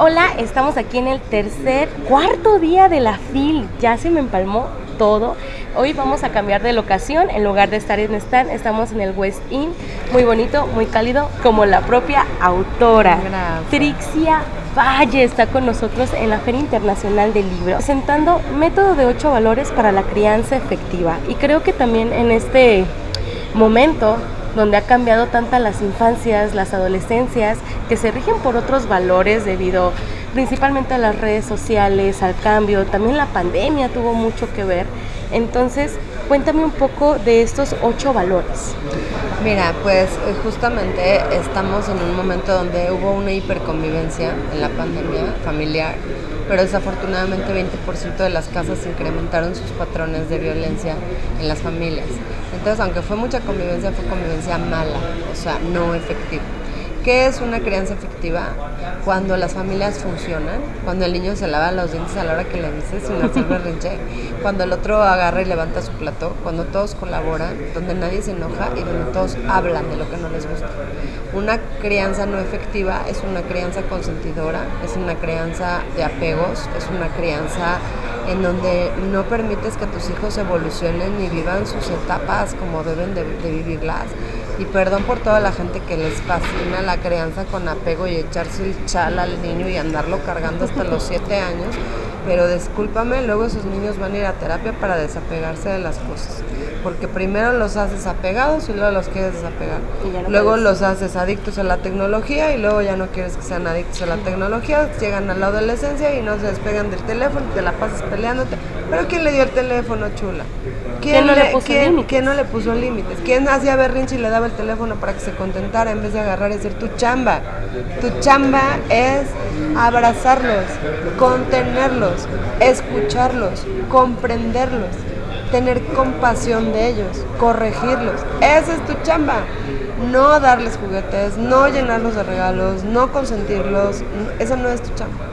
Hola, estamos aquí en el tercer, cuarto día de la FIL. Ya se me empalmó todo. Hoy vamos a cambiar de locación. En lugar de estar en Stan, estamos en el West Inn. Muy bonito, muy cálido, como la propia autora. Trixia Valle está con nosotros en la Feria Internacional del Libro, presentando método de ocho valores para la crianza efectiva. Y creo que también en este momento donde ha cambiado tanto las infancias, las adolescencias, que se rigen por otros valores debido principalmente a las redes sociales, al cambio, también la pandemia tuvo mucho que ver. Entonces, cuéntame un poco de estos ocho valores. Mira, pues eh, justamente estamos en un momento donde hubo una hiperconvivencia en la pandemia familiar, pero desafortunadamente 20% de las casas incrementaron sus patrones de violencia en las familias. Entonces, aunque fue mucha convivencia, fue convivencia mala, o sea, no efectiva. ¿Qué es una crianza efectiva? Cuando las familias funcionan, cuando el niño se lava los dientes a la hora que le dices sin hacer berrinche, cuando el otro agarra y levanta su plato, cuando todos colaboran, donde nadie se enoja y donde todos hablan de lo que no les gusta. Una crianza no efectiva es una crianza consentidora, es una crianza de apegos, es una crianza en donde no permites que tus hijos evolucionen ni vivan sus etapas como deben de, vivirlas. Y perdón por toda la gente que les fascina la crianza con apego y echarse el chal al niño y andarlo cargando hasta los siete años, pero discúlpame, luego esos niños van a ir a terapia para desapegarse de las cosas porque primero los haces apegados y luego los quieres desapegar. luego los haces adictos a la tecnología y luego ya no quieres que sean adictos a la tecnología, llegan a la adolescencia y no se despegan del teléfono, te la pasas peleándote. Pero ¿quién le dio el teléfono, chula? ¿Quién, no, le, puso ¿quién, ¿quién no le puso límites? ¿Quién hacía berrinche y le daba el teléfono para que se contentara en vez de agarrar y decir tu chamba? Tu chamba es abrazarlos, contenerlos, escucharlos, comprenderlos tener compasión de ellos, corregirlos. Esa es tu chamba. No darles juguetes, no llenarlos de regalos, no consentirlos. Esa no es tu chamba.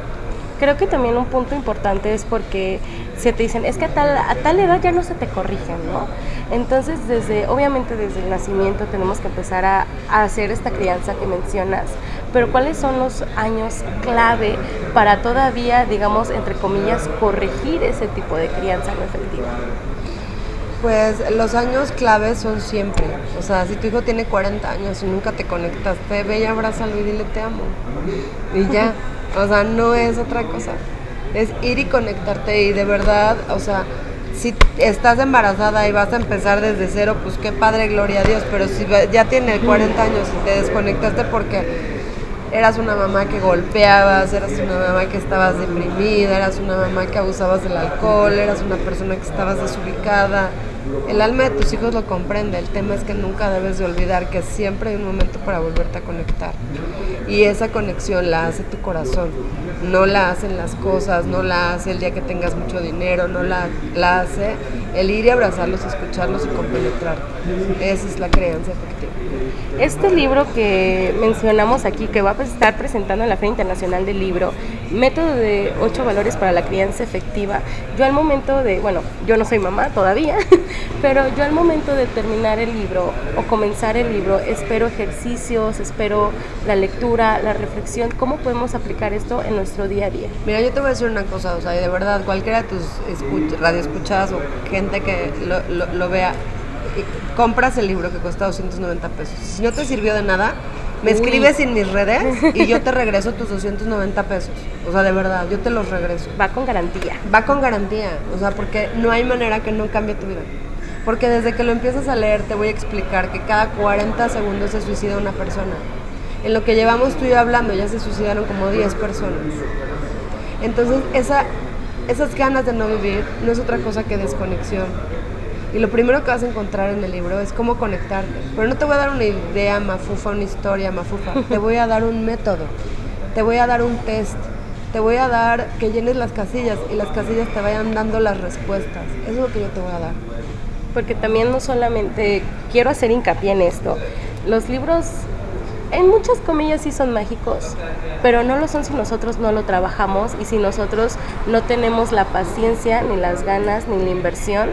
Creo que también un punto importante es porque se te dicen, es que a tal, a tal edad ya no se te corrigen, ¿no? Entonces, desde, obviamente desde el nacimiento tenemos que empezar a, a hacer esta crianza que mencionas, pero ¿cuáles son los años clave para todavía, digamos, entre comillas, corregir ese tipo de crianza no efectiva? Pues los años claves son siempre. O sea, si tu hijo tiene 40 años y nunca te conectaste, ve y abrázalo y dile te amo. Y ya. O sea, no es otra cosa. Es ir y conectarte y de verdad, o sea, si estás embarazada y vas a empezar desde cero, pues qué padre, gloria a Dios. Pero si ya tiene 40 años y te desconectaste porque eras una mamá que golpeabas, eras una mamá que estabas deprimida, eras una mamá que abusabas del alcohol, eras una persona que estabas desubicada, el alma de tus hijos lo comprende, el tema es que nunca debes de olvidar que siempre hay un momento para volverte a conectar. Y esa conexión la hace tu corazón, no la hacen las cosas, no la hace el día que tengas mucho dinero, no la, la hace el ir y abrazarlos, escucharlos y compenetrar. Esa es la creencia efectiva. Este libro que mencionamos aquí, que va a estar presentando en la Feria Internacional del Libro, Método de ocho valores para la crianza efectiva, yo al momento de, bueno, yo no soy mamá todavía, pero yo al momento de terminar el libro o comenzar el libro, espero ejercicios, espero la lectura, la reflexión, ¿cómo podemos aplicar esto en nuestro día a día? Mira, yo te voy a decir una cosa, o sea, de verdad, cualquiera de tus radioescuchadas o gente que lo vea, compras el libro que cuesta 290 pesos. Si no te sirvió de nada, me escribes en mis redes y yo te regreso tus 290 pesos. O sea, de verdad, yo te los regreso. Va con garantía. Va con garantía. O sea, porque no hay manera que no cambie tu vida. Porque desde que lo empiezas a leer te voy a explicar que cada 40 segundos se suicida una persona. En lo que llevamos tú y yo hablando ya se suicidaron como 10 personas. Entonces, esa, esas ganas de no vivir no es otra cosa que desconexión. Y lo primero que vas a encontrar en el libro es cómo conectarte. Pero no te voy a dar una idea mafufa, una historia mafufa. Te voy a dar un método. Te voy a dar un test. Te voy a dar que llenes las casillas y las casillas te vayan dando las respuestas. Eso es lo que yo te voy a dar. Porque también no solamente quiero hacer hincapié en esto. Los libros en muchas comillas sí son mágicos, pero no lo son si nosotros no lo trabajamos y si nosotros no tenemos la paciencia, ni las ganas, ni la inversión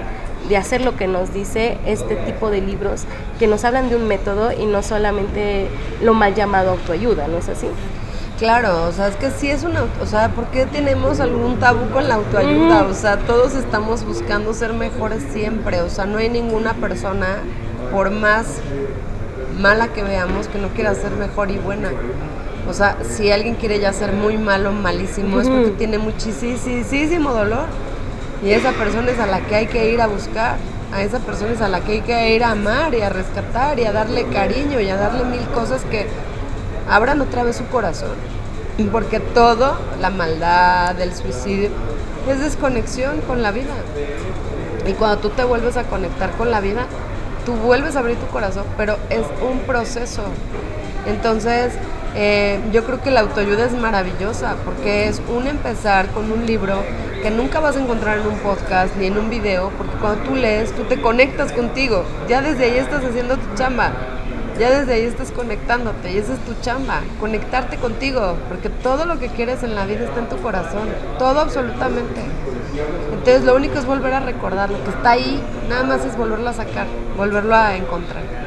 de hacer lo que nos dice este tipo de libros que nos hablan de un método y no solamente lo mal llamado autoayuda, ¿no es así? Claro, o sea, es que sí es una, o sea, ¿por qué tenemos algún tabú con la autoayuda? O sea, todos estamos buscando ser mejores siempre, o sea, no hay ninguna persona, por más mala que veamos, que no quiera ser mejor y buena. O sea, si alguien quiere ya ser muy malo, malísimo, es porque tiene muchísimo dolor. Y esa persona es a la que hay que ir a buscar. A esa persona es a la que hay que ir a amar y a rescatar y a darle cariño y a darle mil cosas que abran otra vez su corazón. Porque todo, la maldad, el suicidio, es desconexión con la vida. Y cuando tú te vuelves a conectar con la vida, tú vuelves a abrir tu corazón, pero es un proceso. Entonces, eh, yo creo que la autoayuda es maravillosa porque es un empezar con un libro que nunca vas a encontrar en un podcast ni en un video, porque cuando tú lees, tú te conectas contigo. Ya desde ahí estás haciendo tu chamba. Ya desde ahí estás conectándote y esa es tu chamba, conectarte contigo, porque todo lo que quieres en la vida está en tu corazón, todo absolutamente. Entonces lo único es volver a recordar, lo que está ahí, nada más es volverlo a sacar, volverlo a encontrar.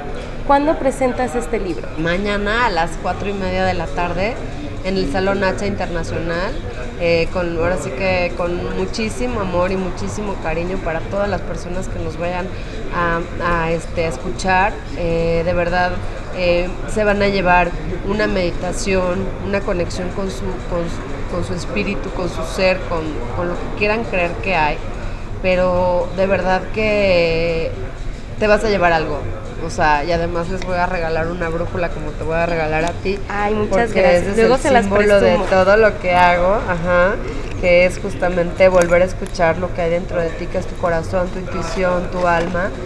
¿Cuándo presentas este libro? Mañana a las cuatro y media de la tarde en el Salón Hacha Internacional, eh, con, ahora sí que con muchísimo amor y muchísimo cariño para todas las personas que nos vayan a, este, escuchar. Eh, de verdad, eh, se van a llevar una meditación, una conexión con su, con, su espíritu, con su ser, con, con lo que quieran creer que hay. Pero de verdad que te vas a llevar algo. O sea, y además les voy a regalar una brújula como te voy a regalar a ti. Ay, muchas gracias. Es Luego el se las símbolo de todo lo que hago, ajá, que es justamente volver a escuchar lo que hay dentro de ti, que es tu corazón, tu intuición, tu alma,